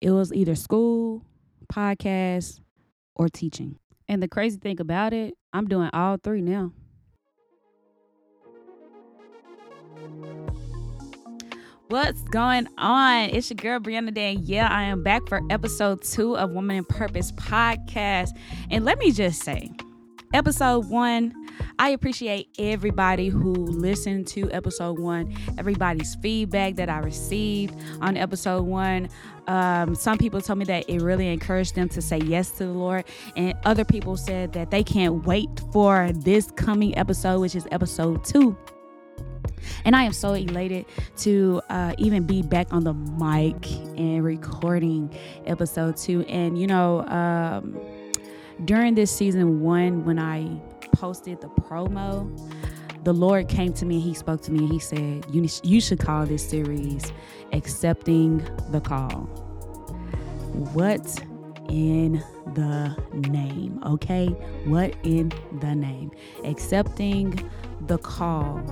it was either school, podcast, or teaching. And the crazy thing about it, I'm doing all three now. What's going on? It's your girl Brianna Day. Yeah, I am back for episode two of Woman in Purpose podcast. And let me just say, episode one, I appreciate everybody who listened to episode one, everybody's feedback that I received on episode one. Um, some people told me that it really encouraged them to say yes to the Lord, and other people said that they can't wait for this coming episode, which is episode two. And I am so elated to uh, even be back on the mic and recording episode two. And, you know, um, during this season one, when I posted the promo, the Lord came to me and He spoke to me and He said, You, you should call this series Accepting the Call. What in the name? Okay? What in the name? Accepting the call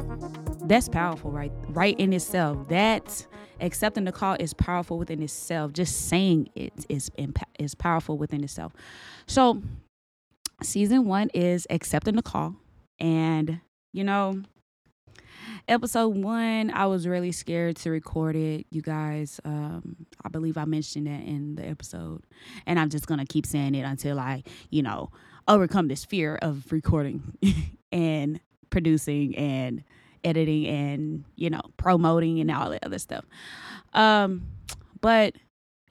that's powerful right right in itself that accepting the call is powerful within itself. Just saying it is is powerful within itself. So season one is accepting the call. And you know episode one i was really scared to record it. You guys um i believe i mentioned that in the episode. And i'm just gonna keep saying it until i you know overcome this fear of recording and producing and editing and you know promoting and all that other stuff. Um but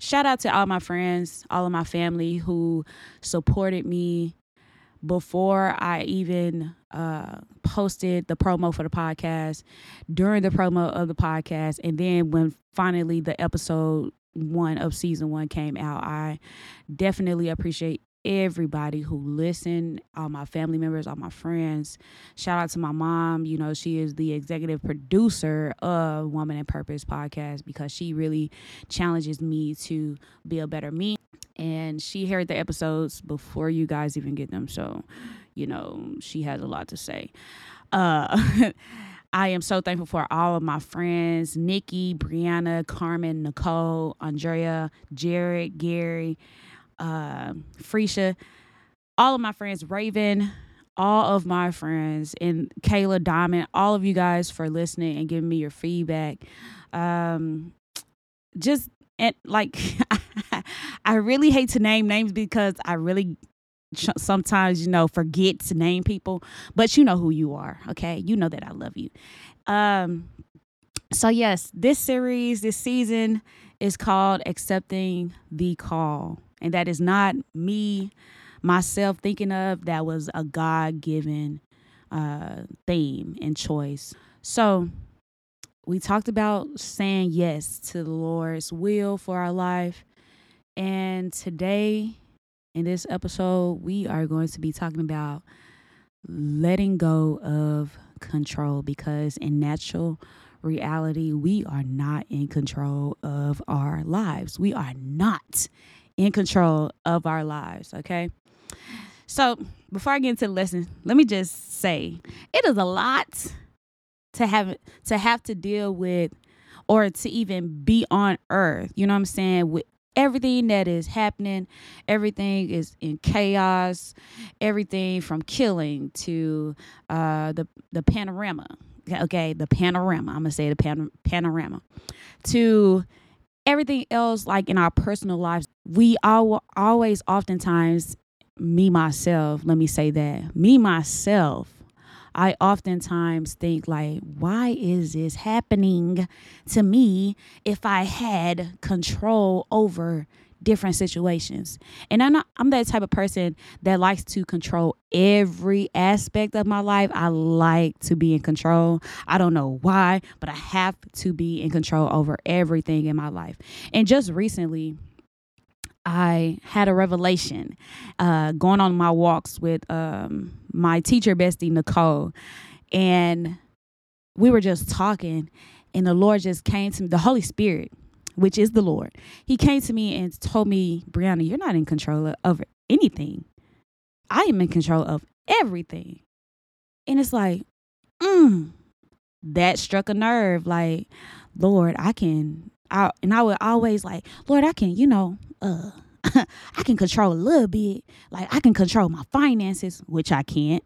shout out to all my friends all of my family who supported me before i even uh posted the promo for the podcast during the promo of the podcast and then when finally the episode one of season one came out i definitely appreciate everybody who listened, all my family members, all my friends. Shout out to my mom. You know, she is the executive producer of Woman in Purpose podcast because she really challenges me to be a better me. And she heard the episodes before you guys even get them. So, you know, she has a lot to say. Uh, I am so thankful for all of my friends Nikki, Brianna, Carmen, Nicole, Andrea, Jared, Gary, uh, Freisha, all of my friends, Raven, all of my friends, and Kayla Diamond, all of you guys for listening and giving me your feedback. Um, just and like, I really hate to name names because I really sometimes you know forget to name people but you know who you are okay? You know that i love you. Um so yes this series this season is called accepting the call and that is not me myself thinking of that was a god-given uh, theme and choice. So we talked about saying yes to the lord's will for our life. And today in this episode we are going to be talking about letting go of control because in natural reality we are not in control of our lives. We are not in control of our lives, okay? So, before I get into the lesson, let me just say it is a lot to have to have to deal with or to even be on earth. You know what I'm saying? With everything that is happening, everything is in chaos, everything from killing to uh the the panorama. Okay, the panorama. I'm gonna say the pan- panorama to everything else, like in our personal lives, we all always, oftentimes, me myself, let me say that, me myself, I oftentimes think like, why is this happening to me if I had control over different situations. And I'm not I'm that type of person that likes to control every aspect of my life. I like to be in control. I don't know why, but I have to be in control over everything in my life. And just recently, I had a revelation uh, going on my walks with um, my teacher bestie Nicole, and we were just talking, and the Lord just came to me. The Holy Spirit which is the Lord, he came to me and told me, Brianna, you're not in control of anything. I am in control of everything. And it's like, mm, that struck a nerve. Like, Lord, I can I and I would always like, Lord, I can, you know, uh I can control a little bit. Like I can control my finances, which I can't.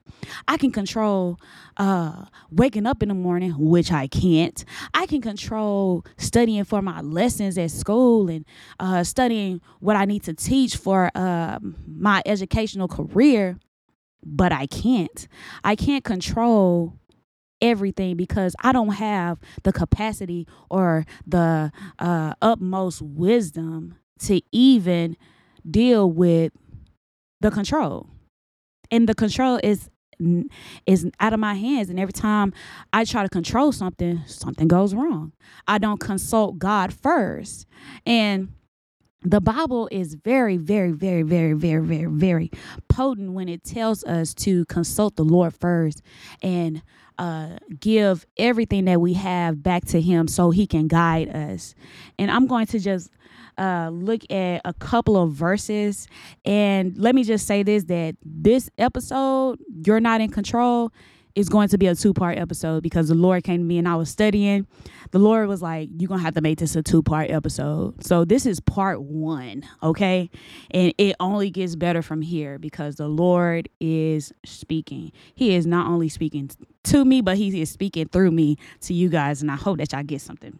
I can control uh waking up in the morning, which I can't. I can control studying for my lessons at school and uh studying what I need to teach for uh my educational career, but I can't. I can't control everything because I don't have the capacity or the uh, utmost wisdom to even deal with the control. And the control is is out of my hands and every time I try to control something, something goes wrong. I don't consult God first. And the Bible is very, very, very, very, very, very, very potent when it tells us to consult the Lord first and uh, give everything that we have back to Him so He can guide us. And I'm going to just uh, look at a couple of verses. And let me just say this that this episode, You're Not in Control, is going to be a two part episode because the Lord came to me and I was studying. The Lord was like, You're going to have to make this a two part episode. So this is part one, okay? And it only gets better from here because the Lord is speaking. He is not only speaking to me, but He is speaking through me to you guys. And I hope that y'all get something.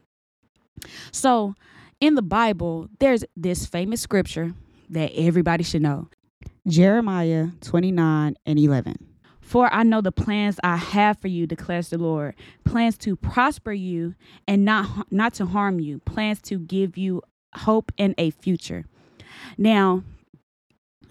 So, in the Bible, there's this famous scripture that everybody should know Jeremiah 29 and 11. For I know the plans I have for you, declares the Lord plans to prosper you and not, not to harm you, plans to give you hope and a future. Now,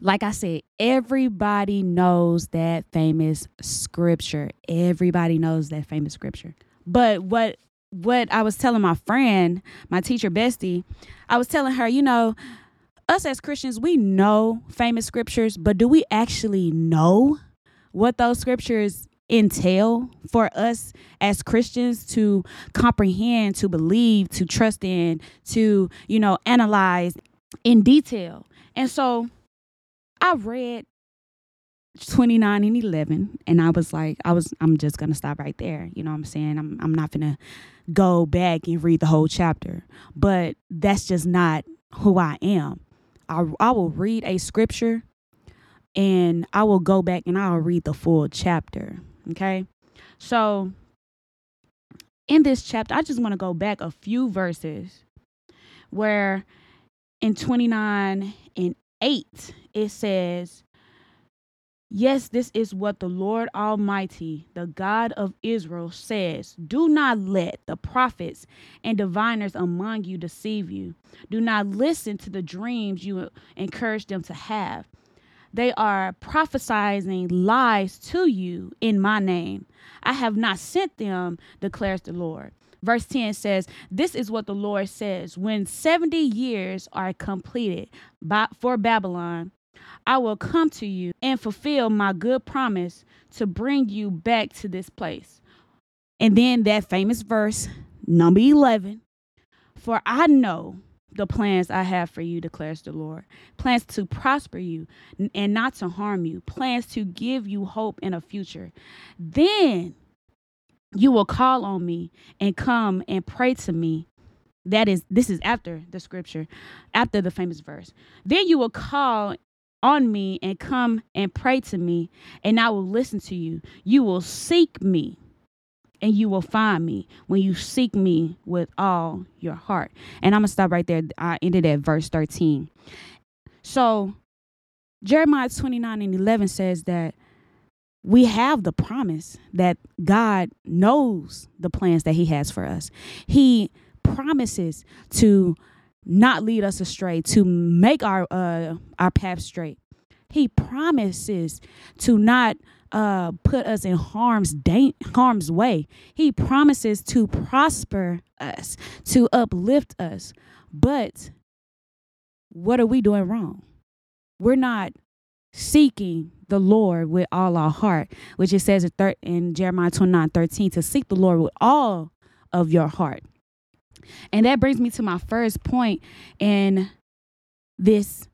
like I said, everybody knows that famous scripture. Everybody knows that famous scripture. But what what I was telling my friend, my teacher bestie, I was telling her, you know, us as Christians, we know famous scriptures, but do we actually know what those scriptures entail for us as Christians to comprehend, to believe, to trust in, to, you know, analyze in detail? And so I read 29 and 11 and i was like i was i'm just gonna stop right there. You know what i'm saying? I'm, I'm not gonna go back and read the whole chapter. But that's just not who i am. I, I will read a scripture and i will go back and i'll read the full chapter okay? So in this chapter i just want to go back a few verses where in 29 and 8 it says Yes, this is what the Lord Almighty, the God of Israel, says Do not let the prophets and diviners among you deceive you. Do not listen to the dreams you encourage them to have. They are prophesying lies to you in my name. I have not sent them, declares the Lord. Verse 10 says, This is what the Lord says When 70 years are completed by, for Babylon, I will come to you and fulfill my good promise to bring you back to this place. And then that famous verse, number 11 For I know the plans I have for you, declares the Lord plans to prosper you and not to harm you, plans to give you hope in a future. Then you will call on me and come and pray to me that is this is after the scripture after the famous verse then you will call on me and come and pray to me, and I will listen to you. You will seek me and you will find me when you seek me with all your heart. And I'm to stop right there. I ended at verse 13. So, Jeremiah 29 and 11 says that we have the promise that God knows the plans that He has for us. He promises to not lead us astray, to make our uh, our path straight. He promises to not uh, put us in harm's da- harm's way. He promises to prosper us, to uplift us. But what are we doing wrong? We're not seeking the Lord with all our heart, which it says in, Jeremiah 29 13 to seek the Lord with all of your heart. And that brings me to my first point in this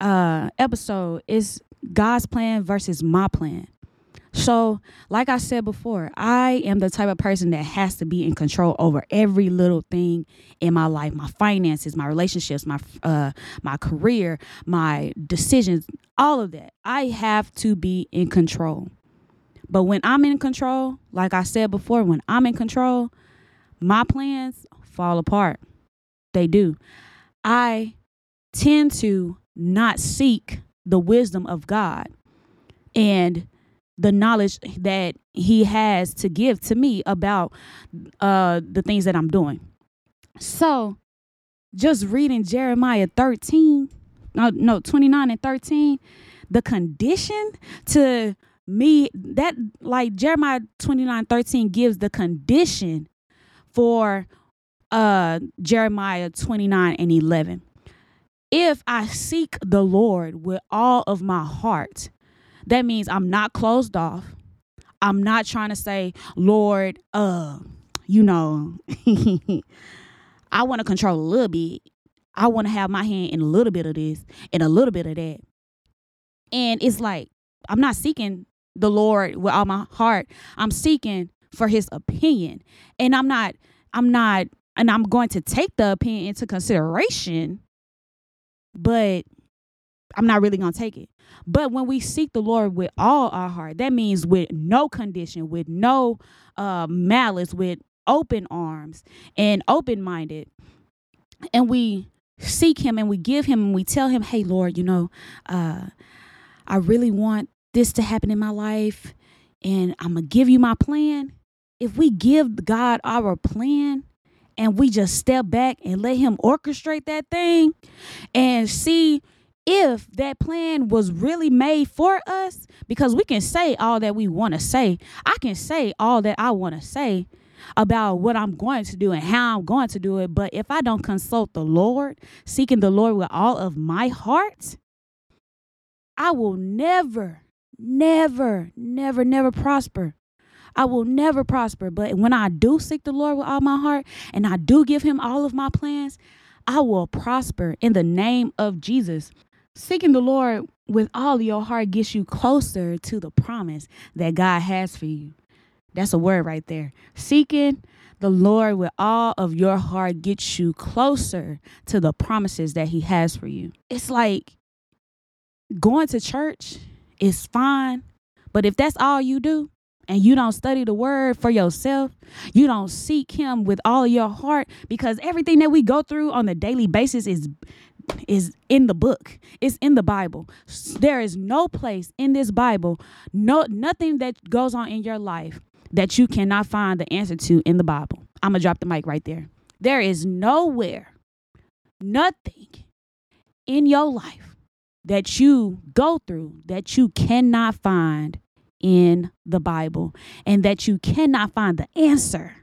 uh, episode is God's plan versus my plan. So, like I said before, I am the type of person that has to be in control over every little thing in my life, my finances, my relationships, my uh my career, my decisions, all of that. I have to be in control. But when I'm in control, like I said before, when I'm in control, my plans fall apart. They do. I tend to not seek the wisdom of God and the knowledge that he has to give to me about uh the things that I'm doing. So, just reading Jeremiah 13, no, no 29 and 13, the condition to me that like Jeremiah 29 13 gives the condition for uh Jeremiah 29 and 11. If I seek the Lord with all of my heart, that means I'm not closed off. I'm not trying to say, Lord, uh, you know, I want to control a little bit. I want to have my hand in a little bit of this and a little bit of that. And it's like, I'm not seeking the Lord with all my heart. I'm seeking for his opinion. And I'm not, I'm not, and I'm going to take the opinion into consideration, but I'm not really going to take it. But when we seek the Lord with all our heart, that means with no condition, with no uh, malice, with open arms and open minded, and we seek Him and we give Him and we tell Him, hey, Lord, you know, uh, I really want this to happen in my life and I'm going to give you my plan. If we give God our plan, and we just step back and let him orchestrate that thing and see if that plan was really made for us because we can say all that we want to say i can say all that i want to say about what i'm going to do and how i'm going to do it but if i don't consult the lord seeking the lord with all of my heart i will never never never never prosper I will never prosper. But when I do seek the Lord with all my heart and I do give him all of my plans, I will prosper in the name of Jesus. Seeking the Lord with all your heart gets you closer to the promise that God has for you. That's a word right there. Seeking the Lord with all of your heart gets you closer to the promises that He has for you. It's like going to church is fine, but if that's all you do, and you don't study the word for yourself, you don't seek him with all your heart because everything that we go through on a daily basis is is in the book. It's in the Bible. There is no place in this Bible, no nothing that goes on in your life that you cannot find the answer to in the Bible. I'm going to drop the mic right there. There is nowhere nothing in your life that you go through that you cannot find in the Bible and that you cannot find the answer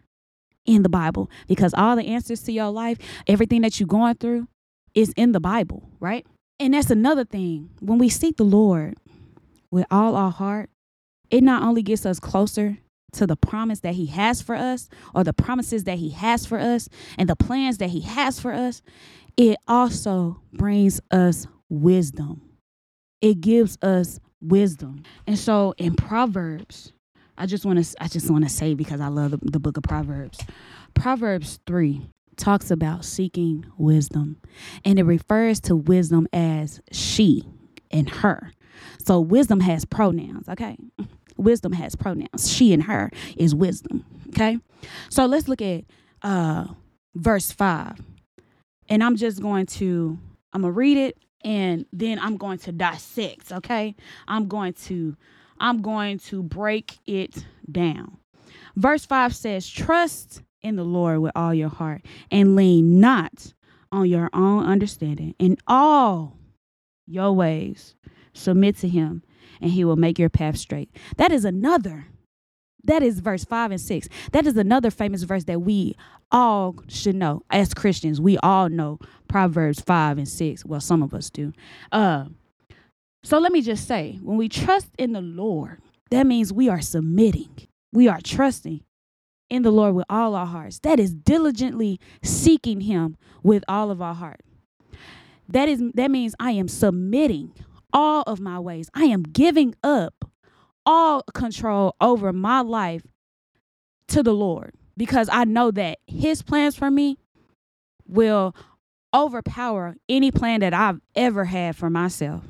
in the Bible because all the answers to your life, everything that you're going through is in the Bible, right? And that's another thing. When we seek the Lord with all our heart, it not only gets us closer to the promise that he has for us or the promises that he has for us and the plans that he has for us, it also brings us wisdom. It gives us wisdom. And so in Proverbs, I just want to I just want to say because I love the, the book of Proverbs. Proverbs 3 talks about seeking wisdom and it refers to wisdom as she and her. So wisdom has pronouns, okay? Wisdom has pronouns. She and her is wisdom, okay? So let's look at uh verse 5. And I'm just going to I'm going to read it and then I'm going to dissect, okay? I'm going to I'm going to break it down. Verse 5 says, "Trust in the Lord with all your heart and lean not on your own understanding. In all your ways submit to him and he will make your path straight." That is another that is verse 5 and 6. That is another famous verse that we all should know as Christians. We all know Proverbs 5 and 6. Well, some of us do. Uh, so let me just say when we trust in the Lord, that means we are submitting, we are trusting in the Lord with all our hearts. That is diligently seeking Him with all of our heart. That is that means I am submitting all of my ways. I am giving up all control over my life to the Lord because I know that His plans for me will overpower any plan that I've ever had for myself.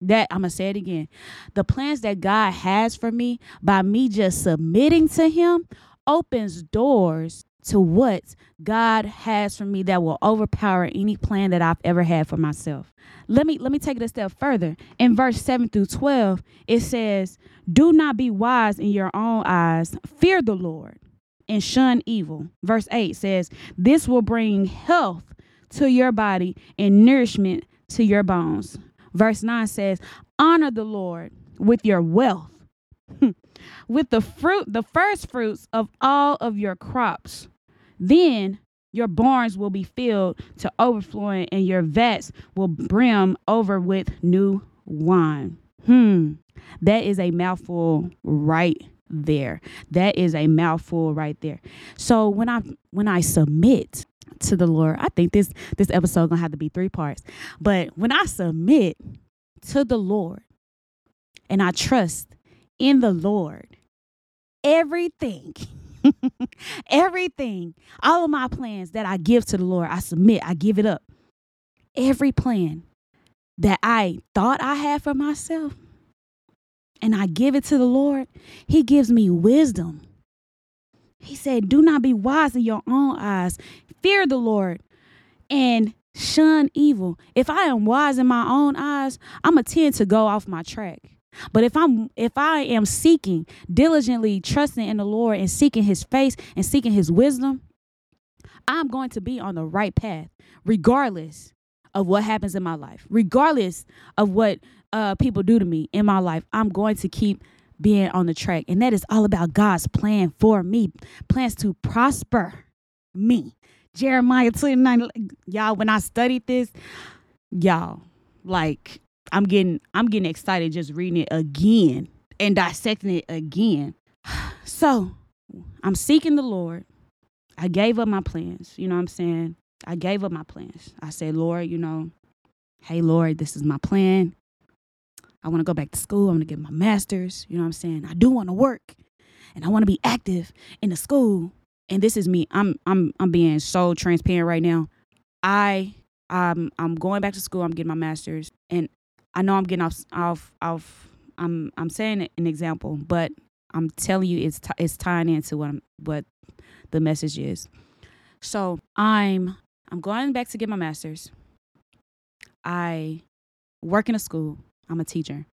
That I'm going to say it again. The plans that God has for me by me just submitting to Him opens doors to what God has for me that will overpower any plan that I've ever had for myself. Let me let me take it a step further. In verse 7 through 12, it says, "Do not be wise in your own eyes. Fear the Lord and shun evil." Verse 8 says, "This will bring health to your body and nourishment to your bones." Verse 9 says, "Honor the Lord with your wealth." with the fruit, the first fruits of all of your crops. Then your barns will be filled to overflowing, and your vats will brim over with new wine. Hmm, that is a mouthful right there. That is a mouthful right there. So when I when I submit to the Lord, I think this this episode gonna have to be three parts. But when I submit to the Lord and I trust in the Lord, everything Everything, all of my plans that I give to the Lord, I submit, I give it up. Every plan that I thought I had for myself, and I give it to the Lord, He gives me wisdom. He said, Do not be wise in your own eyes. Fear the Lord and shun evil. If I am wise in my own eyes, I'm going to tend to go off my track. But if I'm if I am seeking diligently trusting in the Lord and seeking his face and seeking his wisdom, I'm going to be on the right path regardless of what happens in my life. Regardless of what uh, people do to me in my life, I'm going to keep being on the track. And that is all about God's plan for me. Plans to prosper me. Jeremiah 29 y'all when I studied this, y'all, like I'm getting I'm getting excited just reading it again and dissecting it again. So I'm seeking the Lord. I gave up my plans. You know what I'm saying? I gave up my plans. I said, Lord, you know, hey Lord, this is my plan. I want to go back to school. I want to get my master's. You know what I'm saying? I do want to work and I want to be active in the school. And this is me. I'm I'm I'm being so transparent right now. I um I'm going back to school. I'm getting my master's and I know I'm getting off off off. I'm I'm saying an example, but I'm telling you it's t- it's tying into what I'm, what the message is. So I'm I'm going back to get my master's. I work in a school. I'm a teacher,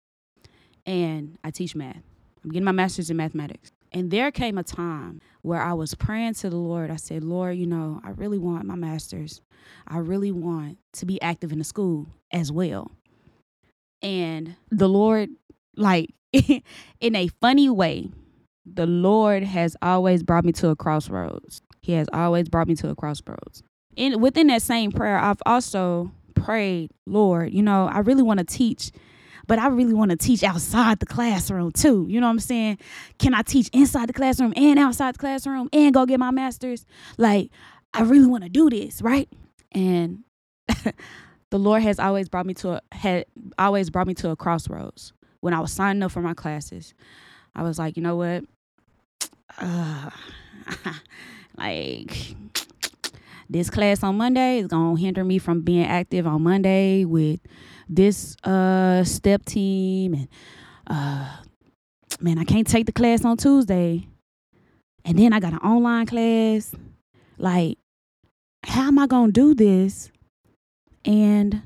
and I teach math. I'm getting my master's in mathematics. And there came a time where I was praying to the Lord. I said, Lord, you know, I really want my master's. I really want to be active in the school as well. And the Lord, like in a funny way, the Lord has always brought me to a crossroads. He has always brought me to a crossroads. And within that same prayer, I've also prayed, Lord, you know, I really want to teach, but I really want to teach outside the classroom too. You know what I'm saying? Can I teach inside the classroom and outside the classroom and go get my master's? Like, I really want to do this, right? And the Lord has always brought me to a had always brought me to a crossroads. When I was signing up for my classes, I was like, you know what? Uh, like this class on Monday is gonna hinder me from being active on Monday with this uh step team and uh man, I can't take the class on Tuesday. And then I got an online class. Like, how am I gonna do this and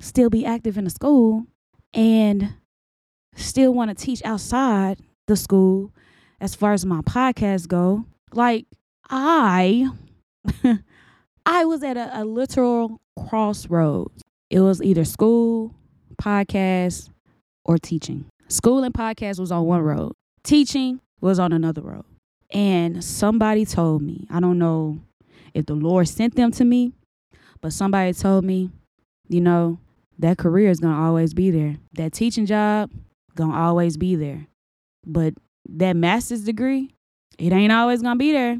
still be active in the school and still want to teach outside the school as far as my podcast go. Like i i was at a, a literal crossroads. It was either school podcast or teaching. School and podcast was on one road. Teaching was on another road. And somebody told me i don't know if the lord sent them to me but somebody told me, you know, that career is gonna always be there. That teaching job gonna always be there. But that master's degree, it ain't always gonna be there.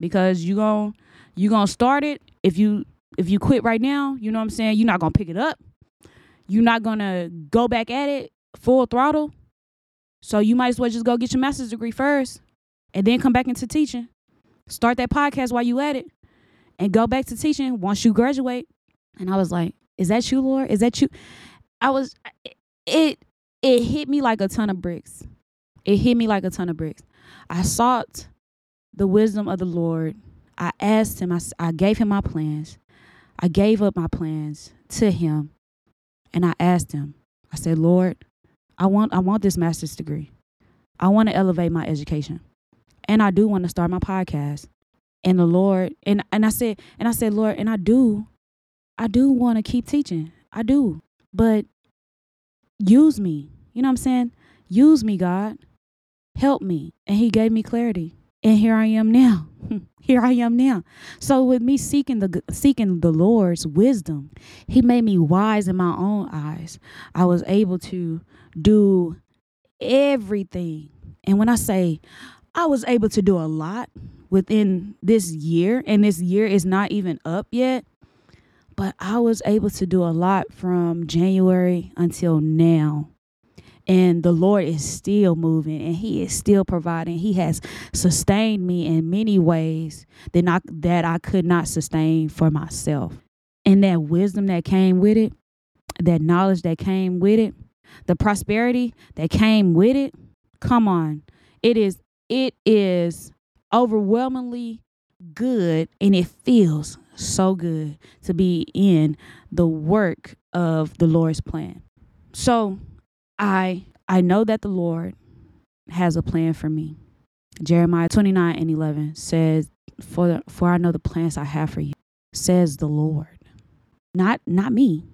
Because you going to you gonna start it. If you if you quit right now, you know what I'm saying, you're not gonna pick it up. You're not gonna go back at it full throttle. So you might as well just go get your master's degree first and then come back into teaching. Start that podcast while you at it and go back to teaching once you graduate. And I was like, is that you, Lord? Is that you? I was it it hit me like a ton of bricks. It hit me like a ton of bricks. I sought the wisdom of the Lord. I asked him, I, I gave him my plans. I gave up my plans to him. And I asked him, I said, Lord, I want I want this master's degree. I want to elevate my education. And I do want to start my podcast. And the Lord and and I said and I said, Lord, and I do I do want to keep teaching. I do. But use me. You know what I'm saying? Use me, God. Help me. And he gave me clarity. And here I am now. here I am now. So with me seeking the seeking the Lord's wisdom, he made me wise in my own eyes. I was able to do everything. And when I say I was able to do a lot within this year, and this year is not even up yet, but I was able to do a lot from January until now. And the Lord is still moving and He is still providing. He has sustained me in many ways that I, that I could not sustain for myself. And that wisdom that came with it, that knowledge that came with it, the prosperity that came with it. Come on. It is it is overwhelmingly good and it feels so good to be in the work of the Lord's plan. So I I know that the Lord has a plan for me. Jeremiah 29 and 11 says, For for I know the plans I have for you, says the Lord. Not not me.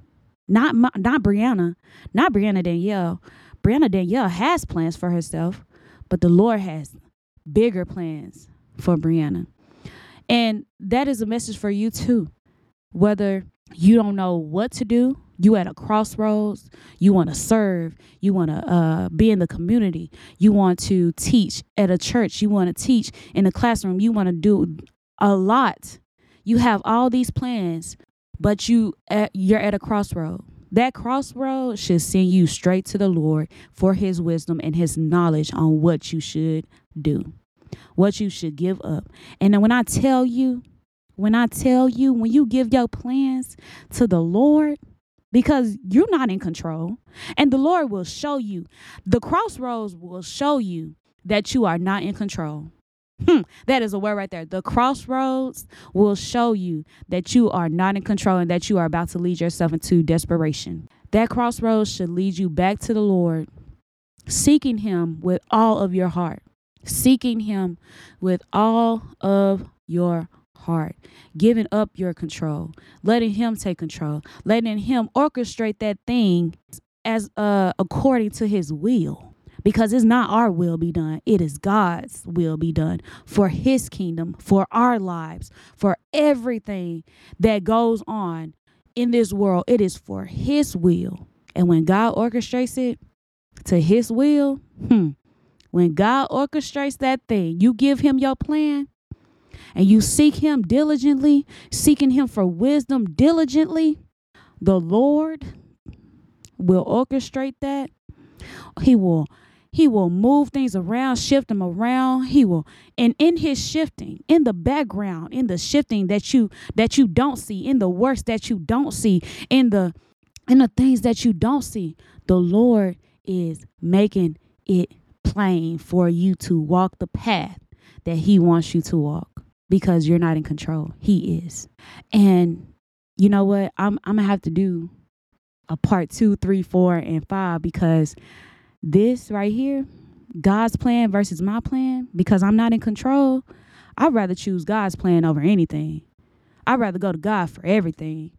Not not Brianna, not Brianna Danielle. Brianna Danielle has plans for herself, but the Lord has bigger plans for Brianna. And that is a message for you too. Whether you don't know what to do, you at a crossroads, you want to serve, you want to uh, be in the community, you want to teach at a church, you want to teach in the classroom, you want to do a lot. You have all these plans, but you at, you're at a crossroad. That crossroad should send you straight to the Lord for his wisdom and his knowledge on what you should do, what you should give up. And when I tell you, when I tell you, when you give your plans to the Lord, because you're not in control, and the Lord will show you, the crossroads will show you that you are not in control. Hmm, that is a word right there. The crossroads will show you that you are not in control and that you are about to lead yourself into desperation. That crossroads should lead you back to the Lord, seeking Him with all of your heart, seeking Him with all of your heart, giving up your control, letting Him take control, letting Him orchestrate that thing as uh, according to His will because it's not our will be done, it is God's will be done for His kingdom, for our lives, for everything that goes on in this world. It is for His will. And when God orchestrates it to His will, hmm, when God orchestrates that thing, you give Him your plan and you seek Him diligently, seeking Him for wisdom diligently, the Lord will orchestrate that. He will he will move things around, shift them around. He will and in his shifting, in the background, in the shifting that you that you don't see, in the works that you don't see, in the in the things that you don't see, the Lord is making it plain for you to walk the path that he wants you to walk because you're not in control. He is. And you know what? I'm I'm gonna have to do a part two, three, four, and five because this right here, God's plan versus my plan, because I'm not in control, I'd rather choose God's plan over anything. I'd rather go to God for everything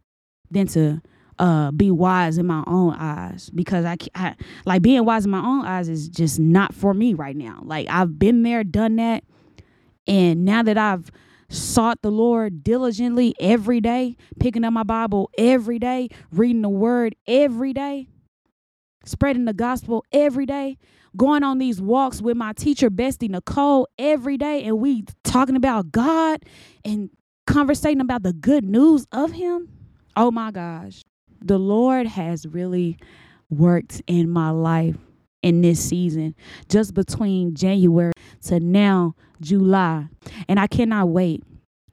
than to uh, be wise in my own eyes because I, I like being wise in my own eyes is just not for me right now. Like I've been there, done that, and now that I've sought the Lord diligently every day, picking up my Bible every day, reading the Word every day, spreading the gospel every day, going on these walks with my teacher, Bestie Nicole, every day, and we talking about God and conversating about the good news of Him. Oh my gosh. The Lord has really worked in my life in this season, just between January to now, July. And I cannot wait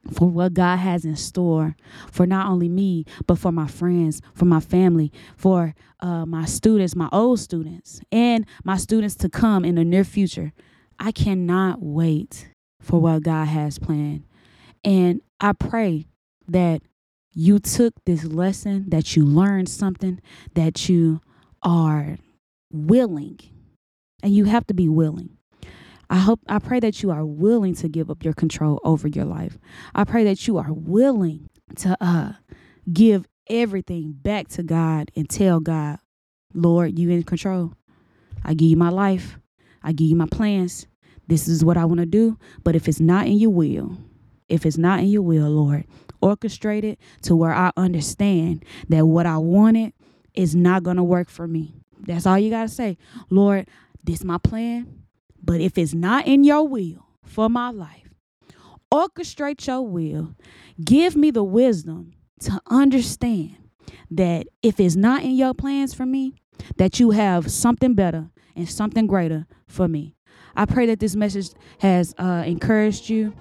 for what God has in store for not only me, but for my friends, for my family, for uh, my students, my old students, and my students to come in the near future. I cannot wait for what God has planned. And I pray that you took this lesson, that you learned something, that you are willing. And you have to be willing I hope I pray that you are willing to give up your control over your life. I pray that you are willing to uh give everything back to God and tell God, Lord, you in control. I give you my life. I give you my plans. This is what I want to do. But if it's not in your will, if it's not in your will, Lord, orchestrate it to where I understand that what I wanted is not going to work for me. That's all you got to say. Lord, this my plan. But if it's not in your will for my life, orchestrate your will. Give me the wisdom to understand that if it's not in your plans for me, that you have something better and something greater for me. I pray that this message has uh, encouraged you.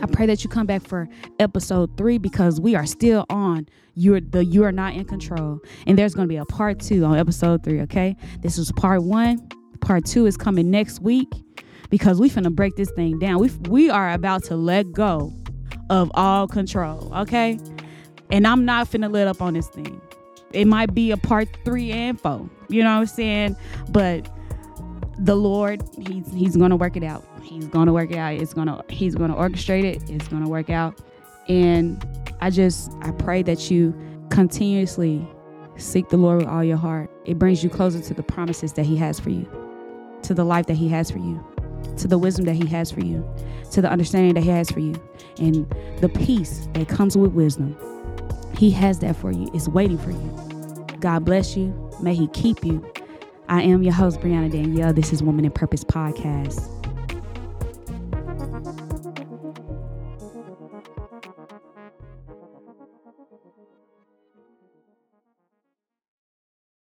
I pray that you come back for episode three because we are still on you're the you are not in control. And there's gonna be a part two on episode three, okay? This is part one. Part two is coming next week because we finna break this thing down. We we are about to let go of all control, okay? And I'm not finna let up on this thing. It might be a part three and four. You know what I'm saying? But the Lord, He's He's gonna work it out. He's gonna work it out. It's gonna He's gonna orchestrate it. It's gonna work out. And I just I pray that you continuously seek the Lord with all your heart. It brings you closer to the promises that He has for you to the life that He has for you, to the wisdom that He has for you, to the understanding that He has for you, and the peace that comes with wisdom. He has that for you, it's waiting for you. God bless you. May He keep you. I am your host, Brianna Danielle. This is Woman in Purpose Podcast.